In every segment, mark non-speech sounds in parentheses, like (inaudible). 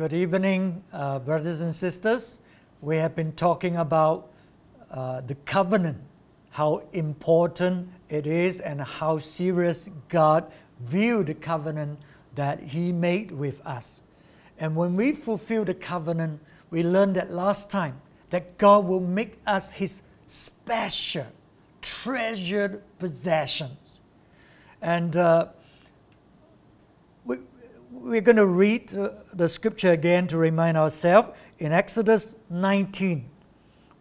Good evening, uh, brothers and sisters. We have been talking about uh, the covenant, how important it is, and how serious God viewed the covenant that He made with us. And when we fulfill the covenant, we learned that last time that God will make us His special, treasured possessions. And uh, we, we're going to read uh, the scripture again to remind ourselves in Exodus 19,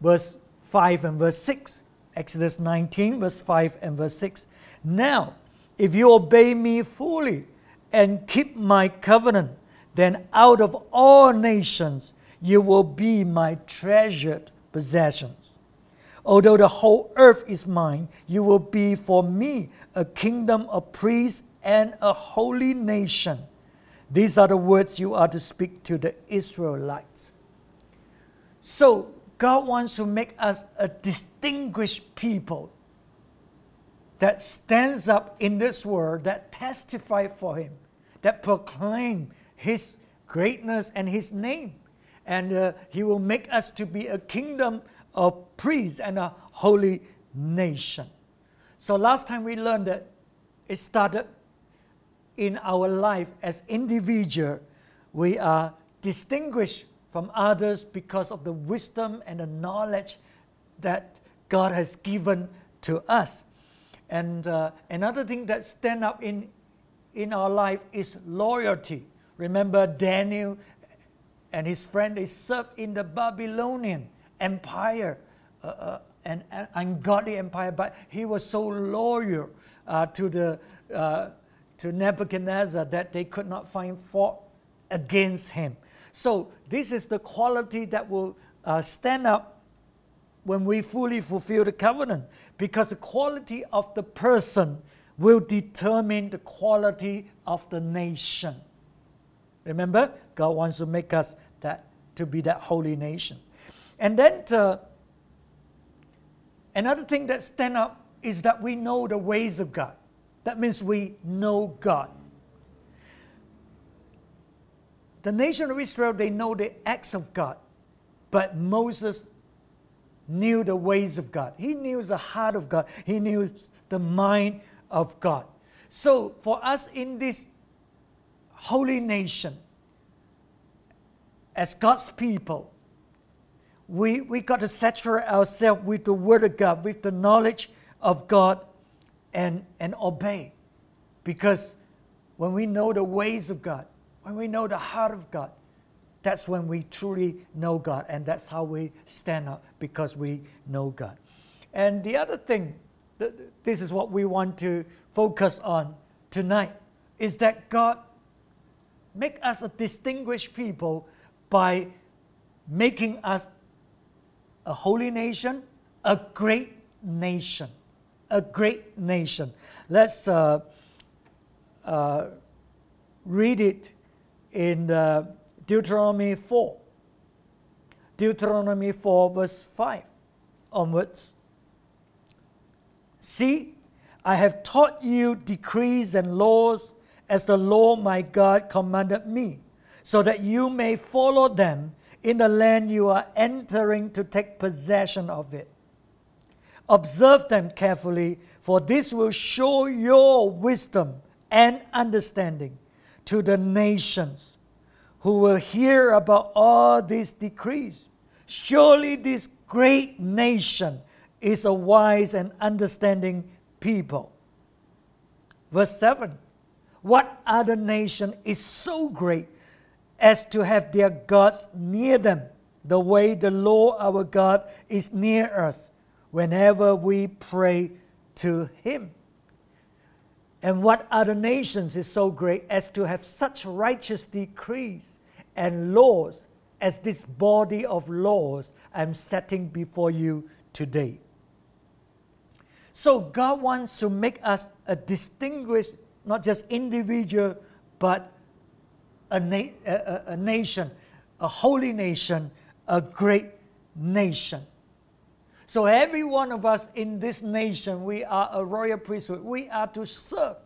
verse 5 and verse 6. Exodus 19, verse 5 and verse 6. Now, if you obey me fully and keep my covenant, then out of all nations you will be my treasured possessions. Although the whole earth is mine, you will be for me a kingdom of priests and a holy nation. These are the words you are to speak to the Israelites. So, God wants to make us a distinguished people that stands up in this world, that testify for Him, that proclaim His greatness and His name. And uh, He will make us to be a kingdom of priests and a holy nation. So last time we learned that it started in our life as individual. We are distinguished from others because of the wisdom and the knowledge that God has given to us. And uh, another thing that stand up in in our life is loyalty. Remember Daniel and his friend they served in the Babylonian empire, uh, uh, an, an, ungodly empire, but he was so loyal uh, to the uh, to Nebuchadnezzar that they could not find fault against him. So this is the quality that will uh, stand up when we fully fulfill the covenant, because the quality of the person will determine the quality of the nation. Remember, God wants to make us that to be that holy nation. And then uh, another thing that stand up is that we know the ways of God. That means we know God. The nation of Israel, they know the acts of God, but Moses knew the ways of God. He knew the heart of God. He knew the mind of God. So for us in this holy nation, as God's people, we, we got to saturate ourselves with the Word of God, with the knowledge of God, and, and obey. Because when we know the ways of God, when we know the heart of God, that's when we truly know God, and that's how we stand up because we know God. And the other thing, this is what we want to focus on tonight, is that God make us a distinguished people by making us a holy nation, a great nation. A great nation. Let's uh, uh, read it in uh, Deuteronomy 4. Deuteronomy 4, verse 5 onwards. See, I have taught you decrees and laws as the Lord my God commanded me, so that you may follow them in the land you are entering to take possession of it. Observe them carefully, for this will show your wisdom and understanding to the nations who will hear about all these decrees. Surely this great nation is a wise and understanding people. Verse 7 What other nation is so great as to have their gods near them, the way the Lord our God is near us whenever we pray to Him. And what other nations is so great as to have such righteous decrees and laws as this body of laws I'm setting before you today? So, God wants to make us a distinguished, not just individual, but a, na- a, a nation, a holy nation, a great nation. So, every one of us in this nation, we are a royal priesthood. We are to serve,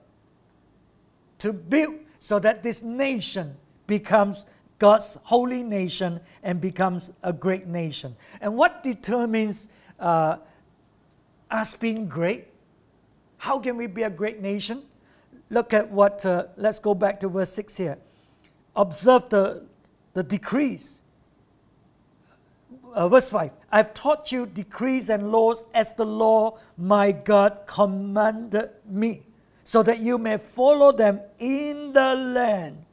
to build so that this nation becomes God's holy nation and becomes a great nation. And what determines uh, us being great? How can we be a great nation? Look at what, uh, let's go back to verse 6 here. Observe the, the decrees. Uh, verse 5 I've taught you decrees and laws as the law my God commanded me, so that you may follow them in the land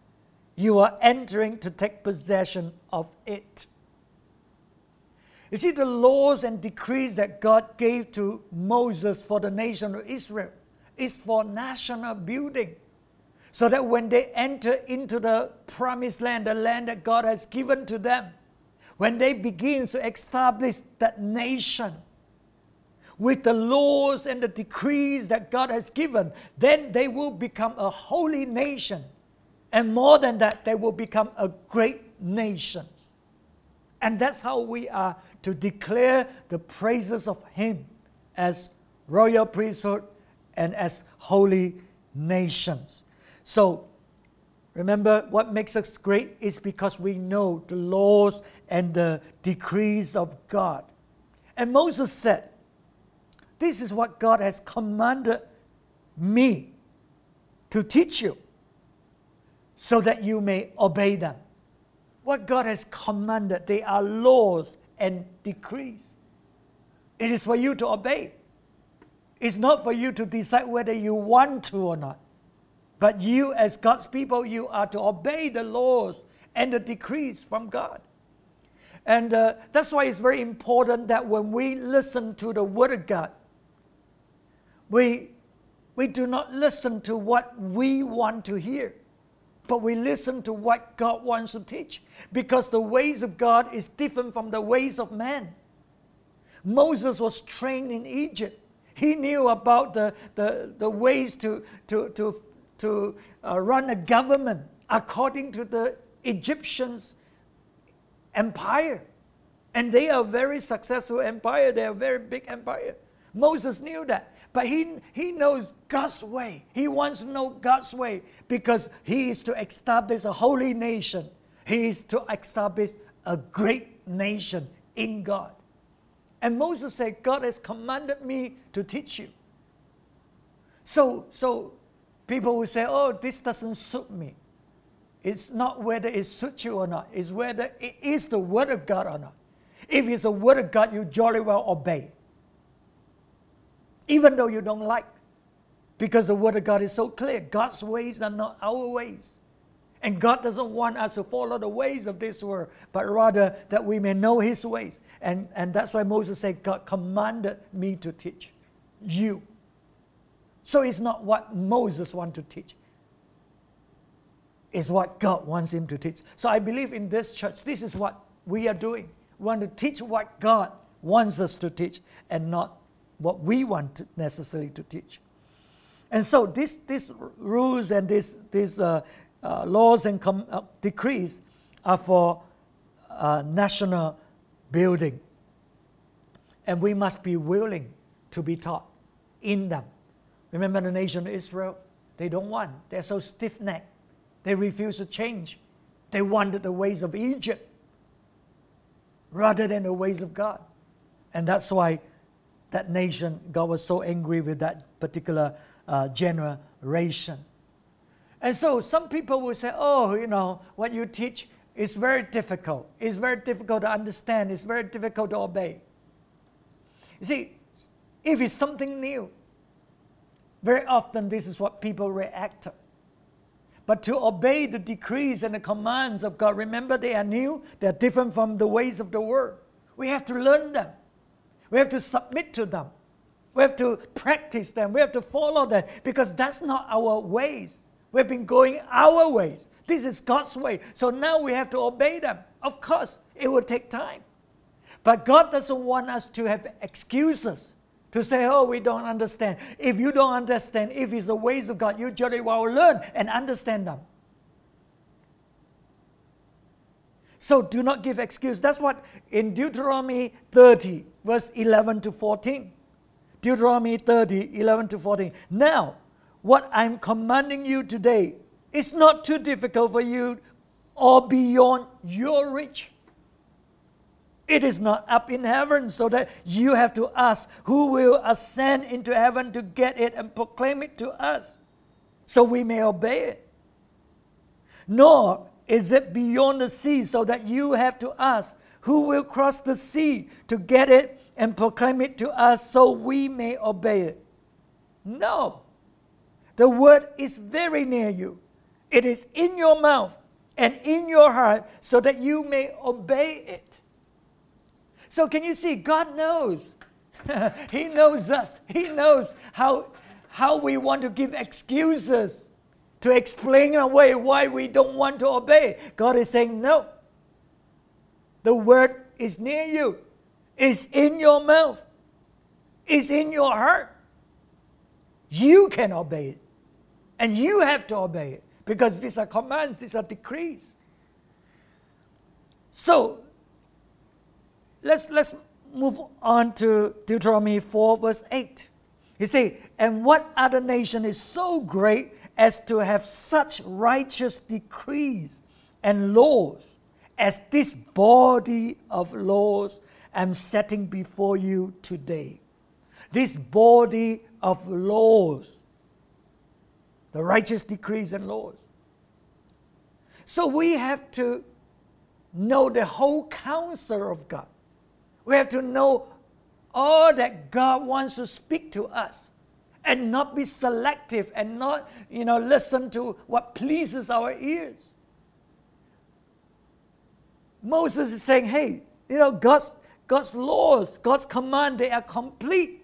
you are entering to take possession of it. You see, the laws and decrees that God gave to Moses for the nation of Israel is for national building. So that when they enter into the promised land, the land that God has given to them, when they begin to establish that nation with the laws and the decrees that God has given, then they will become a holy nation and more than that, they will become a great nation. And that's how we are to declare the praises of Him as royal priesthood and as holy nations. So, remember, what makes us great is because we know the laws and the decrees of God. And Moses said, This is what God has commanded me to teach you so that you may obey them. What God has commanded, they are laws and decrees. It is for you to obey. It's not for you to decide whether you want to or not. But you, as God's people, you are to obey the laws and the decrees from God. And uh, that's why it's very important that when we listen to the Word of God, we, we do not listen to what we want to hear but we listen to what God wants to teach because the ways of God is different from the ways of man. Moses was trained in Egypt. He knew about the, the, the ways to, to, to, to uh, run a government according to the Egyptians' empire. And they are a very successful empire, they are a very big empire. Moses knew that. But he, he knows God's way. He wants to know God's way because he is to establish a holy nation. He is to establish a great nation in God. And Moses said, God has commanded me to teach you. So, so people will say, oh, this doesn't suit me. It's not whether it suits you or not, it's whether it is the Word of God or not. If it's the Word of God, you jolly well obey even though you don't like. Because the Word of God is so clear. God's ways are not our ways. And God doesn't want us to follow the ways of this world, but rather that we may know His ways. And, and that's why Moses said, God commanded me to teach you. So it's not what Moses wants to teach, it's what God wants him to teach. So I believe in this church, this is what we are doing. We want to teach what God wants us to teach and not what we want to necessarily to teach. And so these these rules and these these uh, uh, laws and com- uh, decrees are for uh, national building, and we must be willing to be taught in them. Remember the nation of Israel? They don't want. They're so stiff-necked. They refuse to change. They wanted the ways of Egypt rather than the ways of God, and that's why that nation, God was so angry with that particular uh, generation. And so some people will say, oh, you know, what you teach is very difficult. It's very difficult to understand. It's very difficult to obey. You see, if it's something new, very often this is what people react to. But to obey the decrees and the commands of God, remember they are new, they're different from the ways of the world. We have to learn them. We have to submit to them. We have to practice them. We have to follow them because that's not our ways. We've been going our ways. This is God's way. So now we have to obey them. Of course, it will take time. But God doesn't want us to have excuses to say, oh, we don't understand. If you don't understand, if it's the ways of God, you just will learn and understand them. So do not give excuse. That's what in Deuteronomy 30, verse 11 to 14. Deuteronomy 30, 11 to 14. Now, what I'm commanding you today is not too difficult for you or beyond your reach. It is not up in heaven, so that you have to ask who will ascend into heaven to get it and proclaim it to us, so we may obey it. Nor is it beyond the sea, so that you have to ask who will cross the sea to get it and proclaim it to us, so we may obey it. No. The word is very near you. It is in your mouth and in your heart so that you may obey it. So, can you see? God knows. (laughs) he knows us. He knows how, how we want to give excuses to explain away why we don't want to obey. God is saying, No. The word is near you, it's in your mouth, it's in your heart. You can obey it. And you have to obey it because these are commands, these are decrees. So let's let's move on to Deuteronomy 4, verse 8. He say, And what other nation is so great as to have such righteous decrees and laws as this body of laws I'm setting before you today? This body of laws, the righteous decrees and laws. So we have to know the whole counsel of God. We have to know all that God wants to speak to us and not be selective and not, you know, listen to what pleases our ears. Moses is saying, hey, you know, God's, God's laws, God's command, they are complete.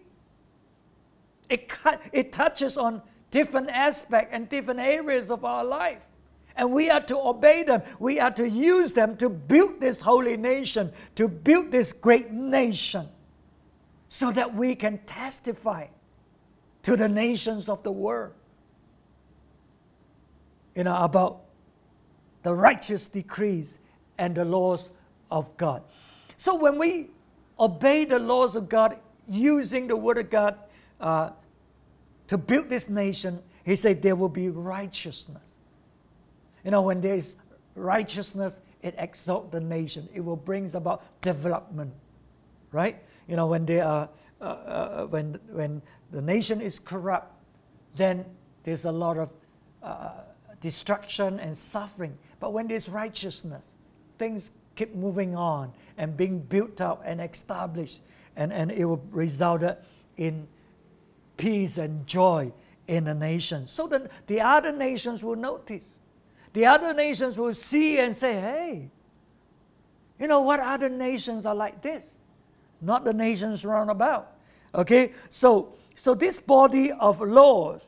It, it touches on different aspects and different areas of our life. And we are to obey them. We are to use them to build this holy nation, to build this great nation, so that we can testify to the nations of the world. You know, about the righteous decrees and the laws of God. So when we obey the laws of God using the Word of God, uh, to build this nation, he said there will be righteousness. You know, when there is righteousness, it exalts the nation. It will bring about development, right? You know, when they are, uh, uh, when when the nation is corrupt, then there's a lot of uh, destruction and suffering. But when there's righteousness, things keep moving on and being built up and established, and, and it will result in peace and joy in the nation. So that the other nations will notice. The other nations will see and say, hey, you know what other nations are like this? Not the nations round about. Okay? So so this body of laws,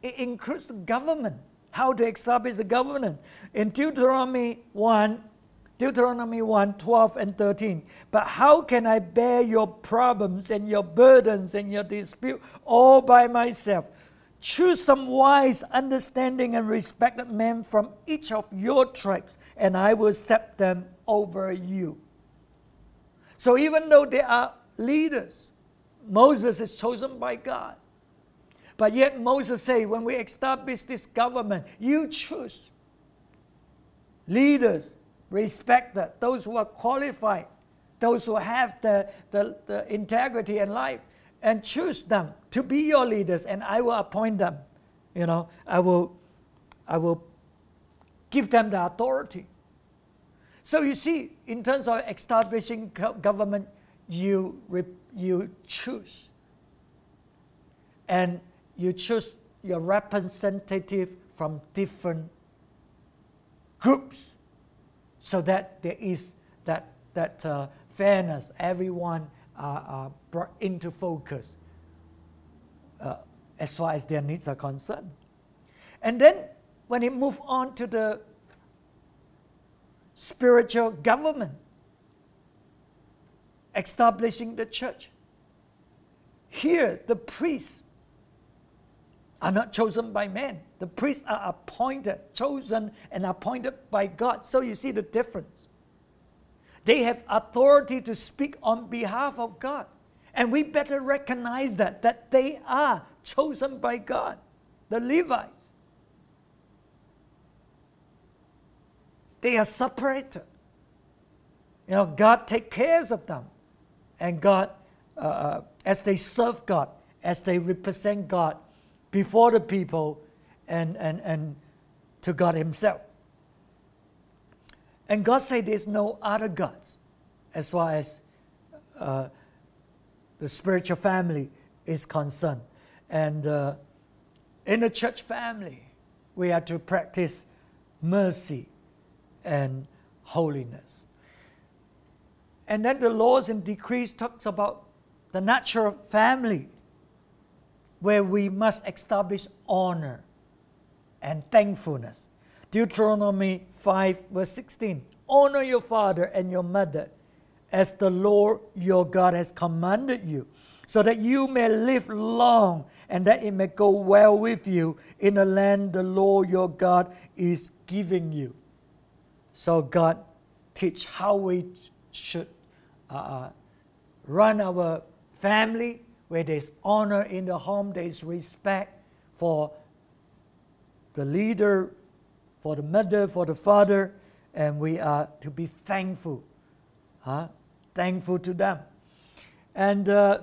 it includes the government, how to establish the government. In Deuteronomy 1, Deuteronomy 1 12 and 13. But how can I bear your problems and your burdens and your dispute all by myself? Choose some wise, understanding, and respected men from each of your tribes, and I will set them over you. So even though they are leaders, Moses is chosen by God. But yet Moses say, when we establish this government, you choose leaders respected, those who are qualified, those who have the, the, the integrity and life, and choose them to be your leaders, and I will appoint them. You know, I will, I will give them the authority. So you see, in terms of establishing government, you, you choose. And you choose your representative from different groups so that there is that, that uh, fairness, everyone uh, brought into focus uh, as far as their needs are concerned. And then when it move on to the spiritual government, establishing the church. Here, the priests are not chosen by men. The priests are appointed, chosen, and appointed by God. So you see the difference. They have authority to speak on behalf of God. And we better recognize that, that they are chosen by God, the Levites. they are separated. You know, God take cares of them. And God, uh, uh, as they serve God, as they represent God before the people and, and, and to God Himself. And God said there's no other gods as far as uh, the spiritual family is concerned. And uh, in the church family, we are to practice mercy and holiness. And then the laws and decrees talks about the natural family, where we must establish honor and thankfulness. Deuteronomy 5, verse 16 Honor your father and your mother as the Lord your God has commanded you, so that you may live long and that it may go well with you in the land the Lord your God is giving you. So God teach how we should uh, uh, run our family, where there's honor in the home, there's respect for the leader, for the mother, for the father, and we are to be thankful, huh? thankful to them. And uh,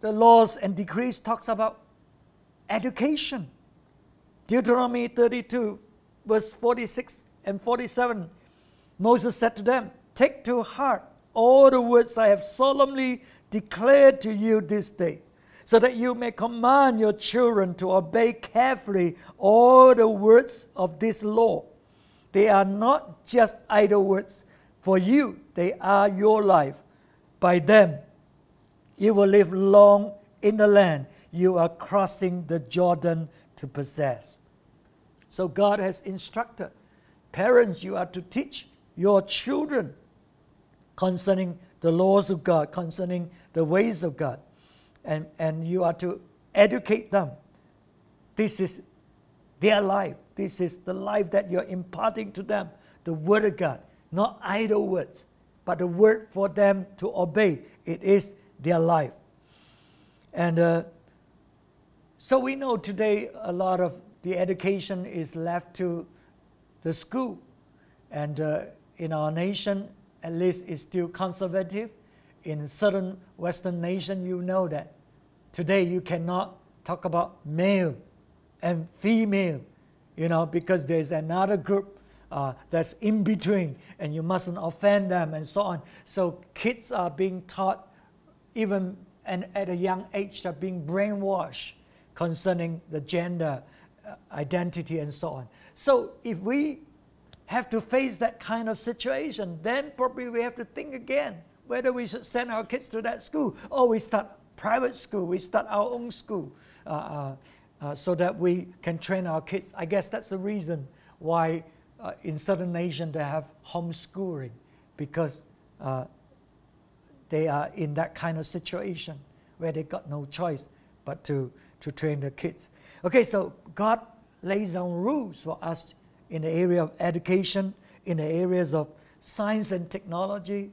the laws and decrees talks about education. Deuteronomy 32, verse 46 and 47, Moses said to them, Take to heart all the words I have solemnly declared to you this day, so that you may command your children to obey carefully all the words of this law. They are not just idle words for you, they are your life. By them, you will live long in the land you are crossing the Jordan to possess. So God has instructed parents, you are to teach your children concerning the laws of God, concerning the ways of God. And, and you are to educate them. This is their life. This is the life that you're imparting to them, the Word of God, not idle words, but the Word for them to obey. It is their life. And uh, so we know today a lot of the education is left to the school. And uh, in our nation, at least, it's still conservative. In certain Western nation, you know that today you cannot talk about male and female, you know, because there's another group uh, that's in between, and you mustn't offend them, and so on. So kids are being taught even and at a young age they're being brainwashed concerning the gender uh, identity and so on. So if we have to face that kind of situation, then probably we have to think again whether we should send our kids to that school or we start private school, we start our own school uh, uh, uh so that we can train our kids. I guess that's the reason why uh, in certain nations they have homeschooling because uh, they are in that kind of situation where they got no choice but to, to train their kids. Okay, so God lays down rules for us in the area of education, in the areas of science and technology.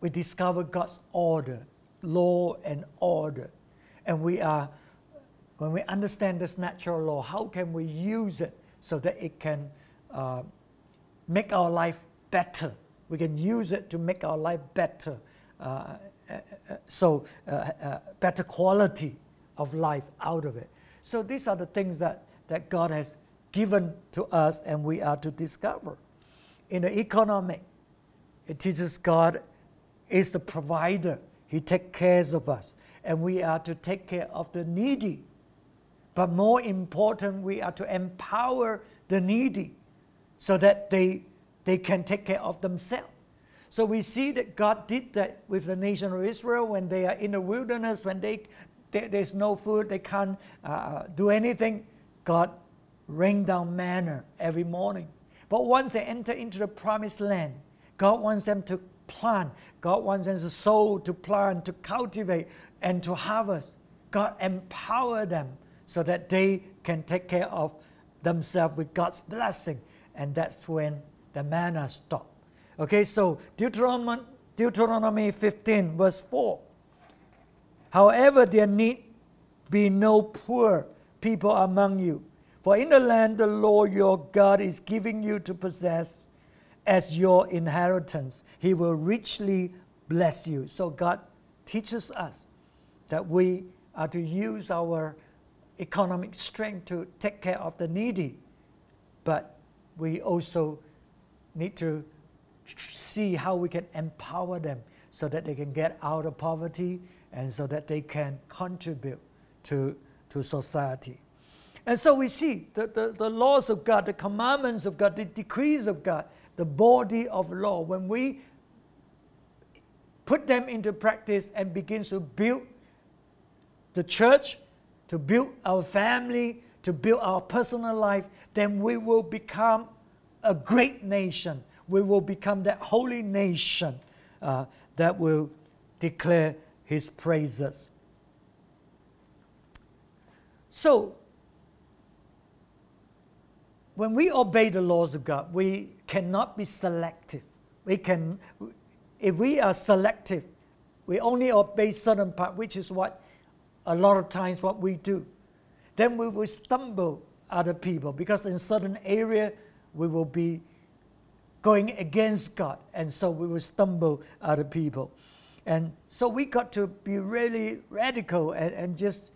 We discover God's order, law and order. And we are, when we understand this natural law, how can we use it so that it can uh, make our life better? we can use it to make our life better. Uh, uh, uh so, uh, uh, better quality of life out of it. So, these are the things that, that God has given to us and we are to discover. In the economic, it teaches God is the provider, He takes care of us, and we are to take care of the needy. But more important, we are to empower the needy so that they they can take care of themselves. So we see that God did that with the nation of Israel when they are in the wilderness, when they, they there's no food, they can't uh, do anything. God rained down manna every morning. But once they enter into the promised land, God wants them to plant. God wants them to sow, to plant, to cultivate, and to harvest. God empower them so that they can take care of themselves with God's blessing. And that's when the manna stopped. Okay, so Deuteronomy, Deuteronomy 15, verse 4. However, there need be no poor people among you, For in the land the Lord your God is giving you to possess as your inheritance, He will richly bless you. So God teaches us that we are to use our economic strength to take care of the needy, but we also need to see how we can empower them so that they can get out of poverty and so that they can contribute to, to society. And so we see the, the, the laws of God, the commandments of God, the decrees of God, the body of law. When we put them into practice and begin to build the church, to build our family, to build our personal life, then we will become a great nation. We will become that holy nation uh, that will declare his praises. So, when we obey the laws of God, we cannot be selective. We can, if we are selective, we only obey certain part, which is what a lot of times what we do. Then we will stumble other people because in certain area we will be going against God, and so we will stumble other people. And so we got to be really radical and, and just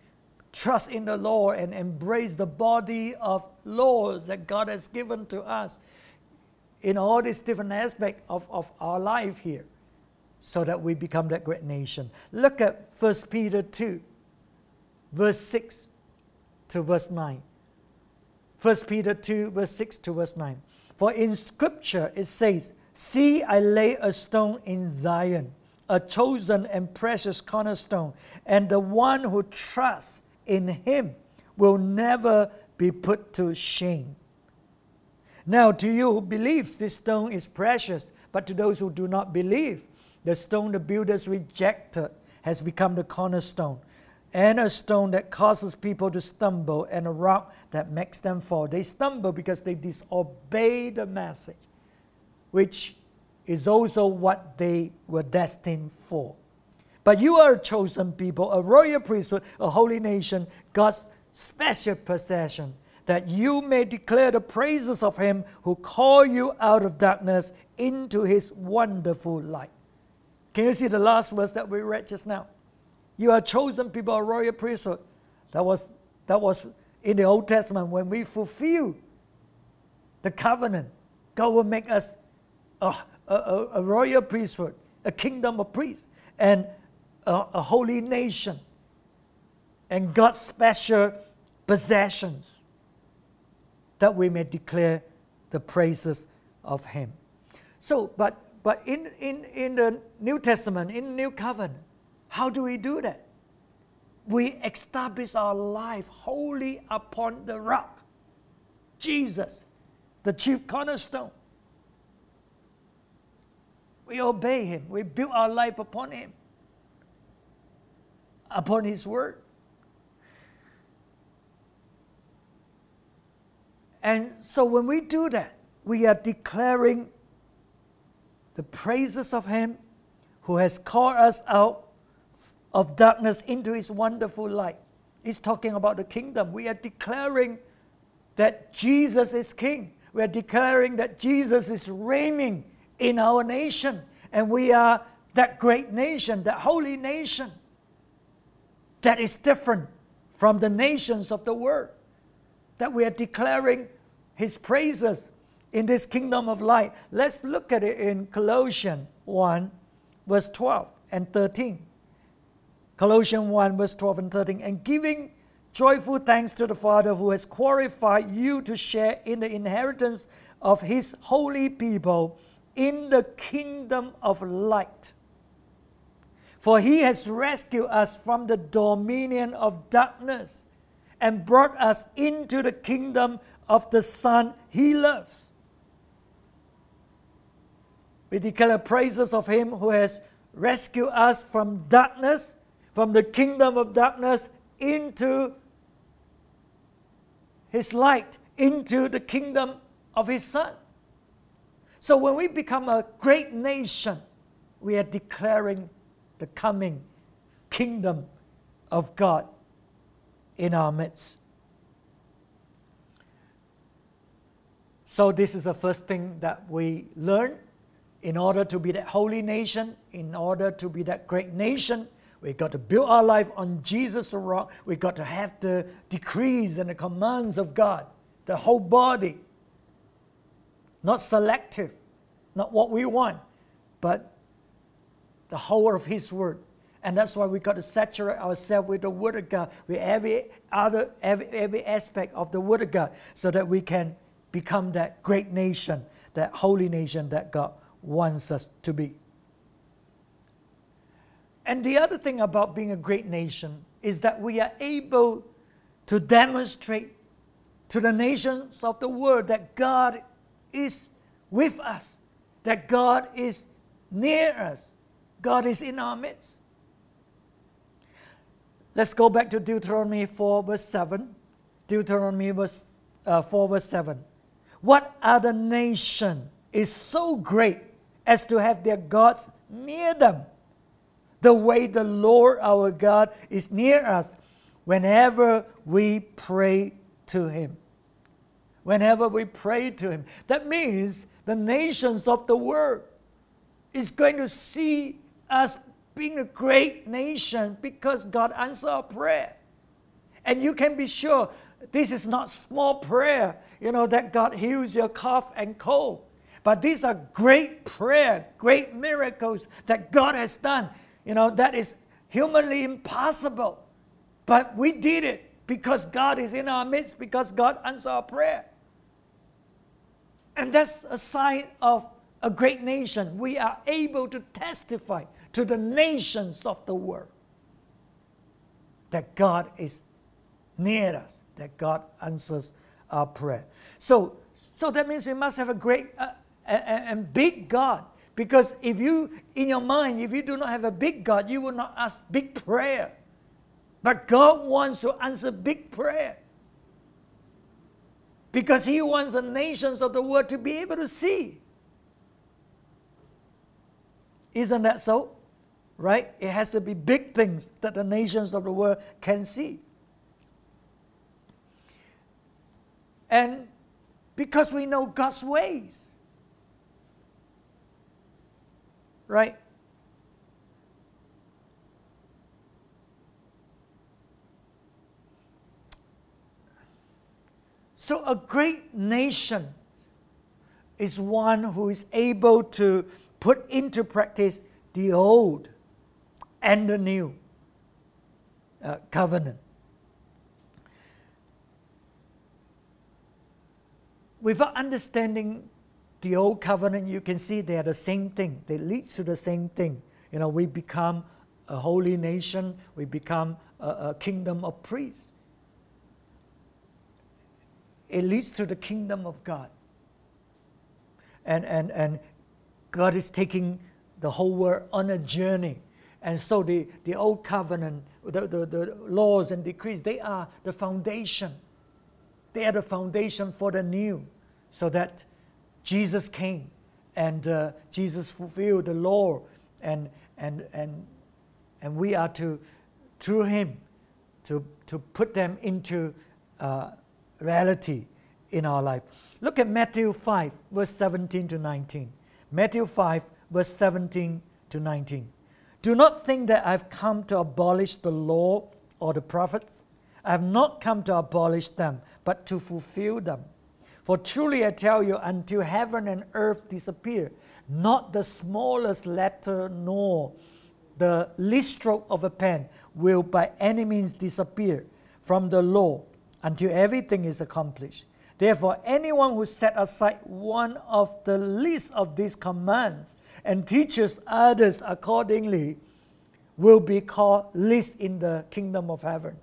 trust in the Lord and embrace the body of laws that God has given to us in all these different aspects of, of our life here so that we become that great nation. Look at 1 Peter 2, verse 6 to verse 9. 1 Peter 2, verse 6 to verse 9. For in Scripture it says, See, I lay a stone in Zion, a chosen and precious cornerstone, and the one who trusts in him will never be put to shame. Now, to you who believes this stone is precious, but to those who do not believe, the stone the builders rejected has become the cornerstone, and a stone that causes people to stumble, and a rock that makes them fall. They stumble because they disobey the message, which is also what they were destined for. But you are a chosen people, a royal priesthood, a holy nation, God's special possession, that you may declare the praises of him who called you out of darkness into his wonderful light. Can you see the last verse that we read just now? You are chosen people, a royal priesthood. That was, that was in the Old Testament when we fulfill the covenant. God will make us a, a, a royal priesthood, a kingdom of priests. And a, a holy nation and God's special possessions that we may declare the praises of Him. So, but, but in, in, in the New Testament, in the New Covenant, how do we do that? We establish our life wholly upon the rock, Jesus, the chief cornerstone. We obey Him, we build our life upon Him upon His Word. And so when we do that, we are declaring the praises of Him who has called us out of darkness into His wonderful light. He's talking about the kingdom. We are declaring that Jesus is King. We are declaring that Jesus is reigning in our nation. And we are that great nation, that holy nation that is different from the nations of the world. That we are declaring His praises in this kingdom of light. Let's look at it in Colossians 1, verse 12 and 13. Colossians 1, verse 12 and 13. And giving joyful thanks to the Father who has qualified you to share in the inheritance of His holy people in the kingdom of light. For he has rescued us from the dominion of darkness and brought us into the kingdom of the Son he loves. We declare praises of him who has rescued us from darkness, from the kingdom of darkness, into his light, into the kingdom of his Son. So when we become a great nation, we are declaring the coming kingdom of God in our midst. So, this is the first thing that we learn. In order to be that holy nation, in order to be that great nation, we got to build our life on Jesus rock. We got to have the decrees and the commands of God, the whole body. Not selective, not what we want, but the whole of His Word. And that's why we got to saturate ourselves with the Word of God, with every other, every, every aspect of the Word of God, so that we can become that great nation, that holy nation that God wants us to be. And the other thing about being a great nation is that we are able to demonstrate to the nations of the world that God is with us, that God is near us, God is in our midst. Let's go back to Deuteronomy 4, verse 7. Deuteronomy verse, uh, 4, verse 7. What other nation is so great as to have their gods near them? The way the Lord our God is near us whenever we pray to Him. Whenever we pray to Him. That means the nations of the world is going to see us being a great nation because God answered our prayer. And you can be sure this is not small prayer, you know, that God heals your cough and cold. But these are great prayer, great miracles that God has done. You know, that is humanly impossible. But we did it because God is in our midst, because God answered our prayer. And that's a sign of a great nation. We are able to testify to the nations of the world that God is near us, that God answers our prayer. So, so that means we must have a great uh, and big God. Because if you, in your mind, if you do not have a big God, you will not ask big prayer. But God wants to answer big prayer because he wants the nations of the world to be able to see. Isn't that so? Right? It has to be big things that the nations of the world can see. And because we know God's ways. Right? So, a great nation is one who is able to put into practice the old and the new uh, covenant. Without understanding the old covenant, you can see they are the same thing. They lead to the same thing. You know, we become a holy nation, we become a, a kingdom of priests it leads to the kingdom of God. And, and, and God is taking the whole world on a journey. And so the, the old covenant, the, the, the laws and decrees, they are the foundation. They are the foundation for the new. So that Jesus came and uh, Jesus fulfilled the law and, and, and, and we are to, through him, to, to put them into uh, reality in our life. Look at Matthew 5, verse 17 to 19. Matthew 5, verse 17 to 19. Do not think that I've come to abolish the law or the prophets. I have not come to abolish them, but to fulfill them. For truly I tell you, until heaven and earth disappear, not the smallest letter nor the least stroke of a pen will by any means disappear from the law until everything is accomplished. Therefore, anyone who set aside one of the least of these commands and teaches others accordingly will be called least in the kingdom of heaven.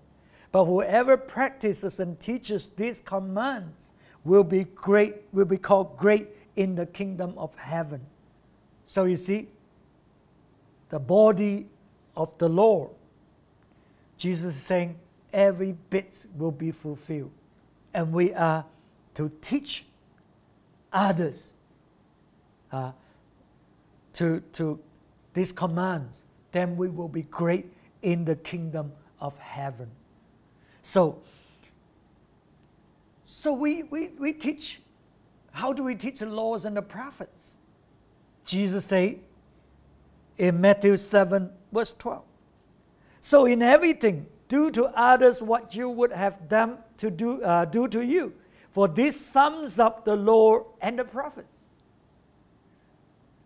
But whoever practices and teaches these commands will be great, will be called great in the kingdom of heaven. So you see, the body of the Lord, Jesus is saying, every bit will be fulfilled. And we are to teach others uh, to, to these commands, then we will be great in the kingdom of heaven. So, so we, we, we teach How do we teach the laws and the prophets? Jesus said in Matthew 7, verse 12. So, in everything, do to others what you would have them to do, uh, do to you. For this sums up the law and the prophets.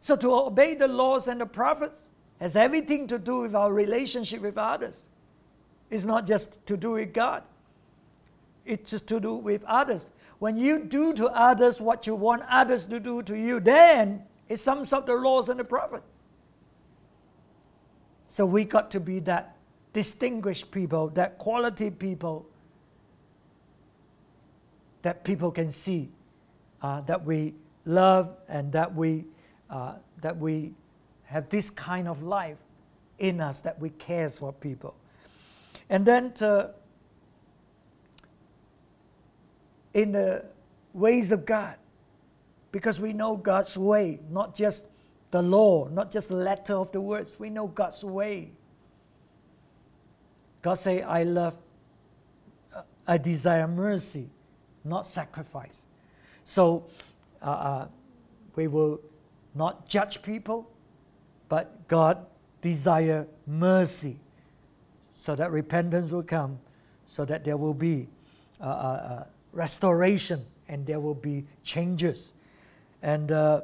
So, to obey the laws and the prophets has everything to do with our relationship with others. It's not just to do with God, it's to do with others. When you do to others what you want others to do to you, then it sums up the laws and the prophets. So we got to be that distinguished people, that quality people that people can see uh, that we love and that we, uh, that we have this kind of life in us that we cares for people. And then to, in the ways of God, because we know God's way, not just the law, not just the letter of the words. We know God's way. God say, I love, uh, I desire mercy, not sacrifice. So uh, uh, we will not judge people, but God desire mercy so that repentance will come, so that there will be uh, uh, uh restoration and there will be changes. And uh,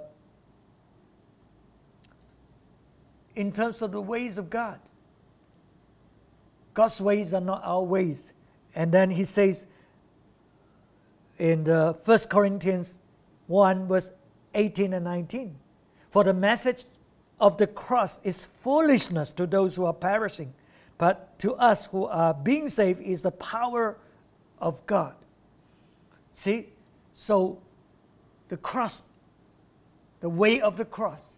in terms of the ways of God, God's ways are not our ways. And then he says in the 1 Corinthians 1, verse 18 and 19, For the message of the cross is foolishness to those who are perishing, but to us who are being saved is the power of God. See? So the cross, the way of the cross,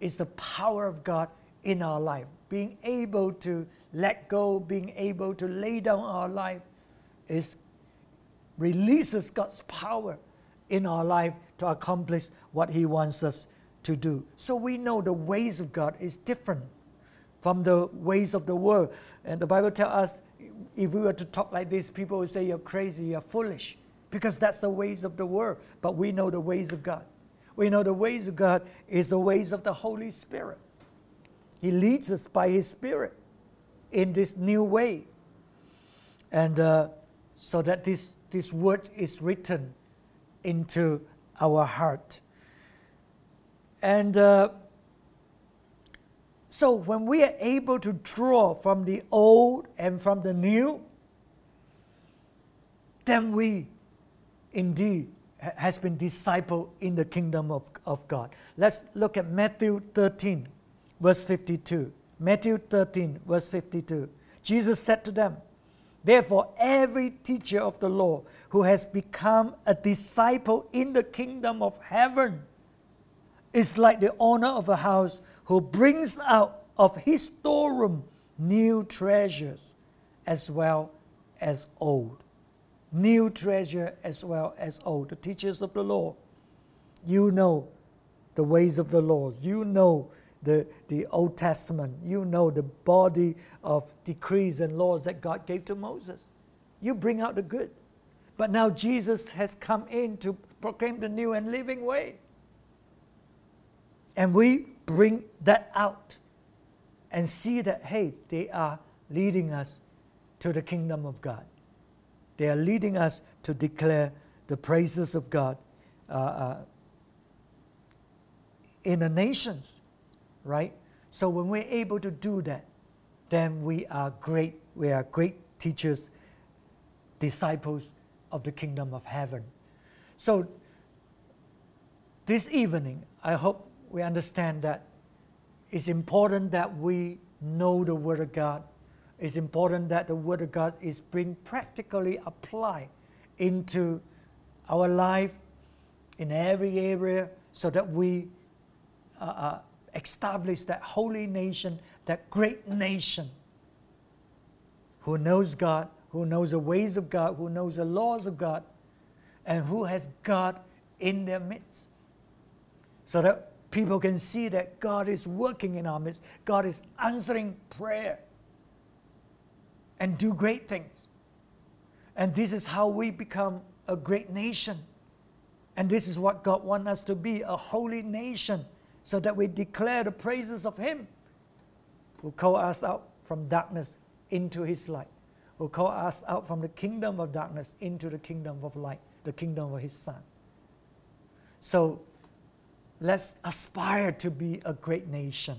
is the power of God in our life. Being able to let go, being able to lay down our life, is releases God's power in our life to accomplish what He wants us to do. So we know the ways of God is different from the ways of the world. And the Bible tells us if we were to talk like this, people would say you're crazy, you're foolish, because that's the ways of the world. But we know the ways of God. We know the ways of God is the ways of the Holy Spirit. He leads us by His Spirit in this new way. And uh, so that this, this word is written into our heart. And uh, so when we are able to draw from the old and from the new, then we indeed has been disciple in the kingdom of, of God. Let's look at Matthew 13, verse 52. Matthew 13, verse 52. Jesus said to them, Therefore, every teacher of the law who has become a disciple in the kingdom of heaven is like the owner of a house who brings out of his storeroom new treasures as well as old new treasure as well as old. The teachers of the law, you know the ways of the laws, you know the, the Old Testament, you know the body of decrees and laws that God gave to Moses. You bring out the good. But now Jesus has come in to proclaim the new and living way. And we bring that out and see that, hey, they are leading us to the kingdom of God. They are leading us to declare the praises of God uh, uh, in the nations, right? So when we're able to do that, then we are great. We are great teachers, disciples of the kingdom of heaven. So this evening, I hope we understand that it's important that we know the Word of God it's important that the Word of God is being practically applied into our life in every area so that we uh, uh, establish that holy nation, that great nation who knows God, who knows the ways of God, who knows the laws of God, and who has God in their midst. So that people can see that God is working in our midst, God is answering prayer and do great things. And this is how we become a great nation. And this is what God wants us to be a holy nation so that we declare the praises of Him who called us out from darkness into His light, who called us out from the kingdom of darkness into the kingdom of light, the kingdom of His Son. So let's aspire to be a great nation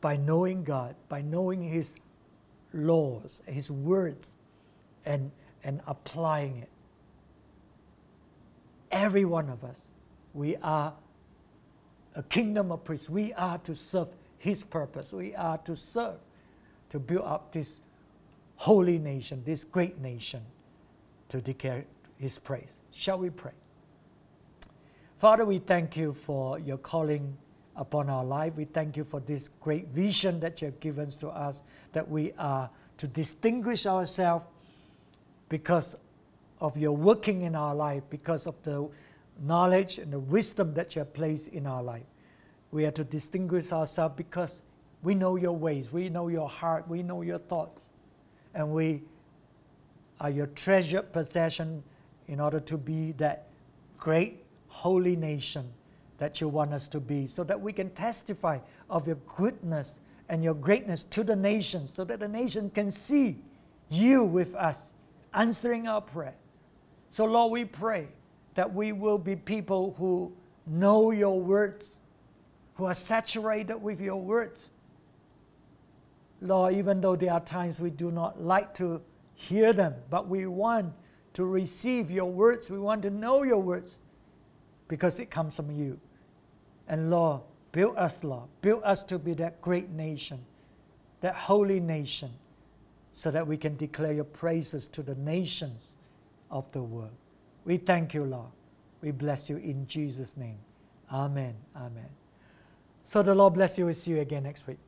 by knowing God, by knowing His laws, His words, and, and applying it every one of us, we are a kingdom of priests. We are to serve His purpose. We are to serve, to build up this holy nation, this great nation, to declare His praise. Shall we pray? Father, we thank you for your calling upon our life. We thank you for this great vision that you have given to us, that we are to distinguish ourselves because of your working in our life, because of the knowledge and the wisdom that you have placed in our life. We are to distinguish ourselves because we know your ways, we know your heart, we know your thoughts, and we are your treasured possession in order to be that great holy nation that you want us to be, so that we can testify of your goodness and your greatness to the nation, so that the nation can see you with us answering our prayer. So, Lord, we pray that we will be people who know your words, who are saturated with your words. Lord, even though there are times we do not like to hear them, but we want to receive your words. We want to know your words because it comes from you. And Lord, build us, Lord. Build us to be that great nation, that holy nation, so that we can declare your praises to the nations of the world. We thank you, Lord. We bless you in Jesus' name. Amen. Amen. So the Lord bless you. We'll see you again next week.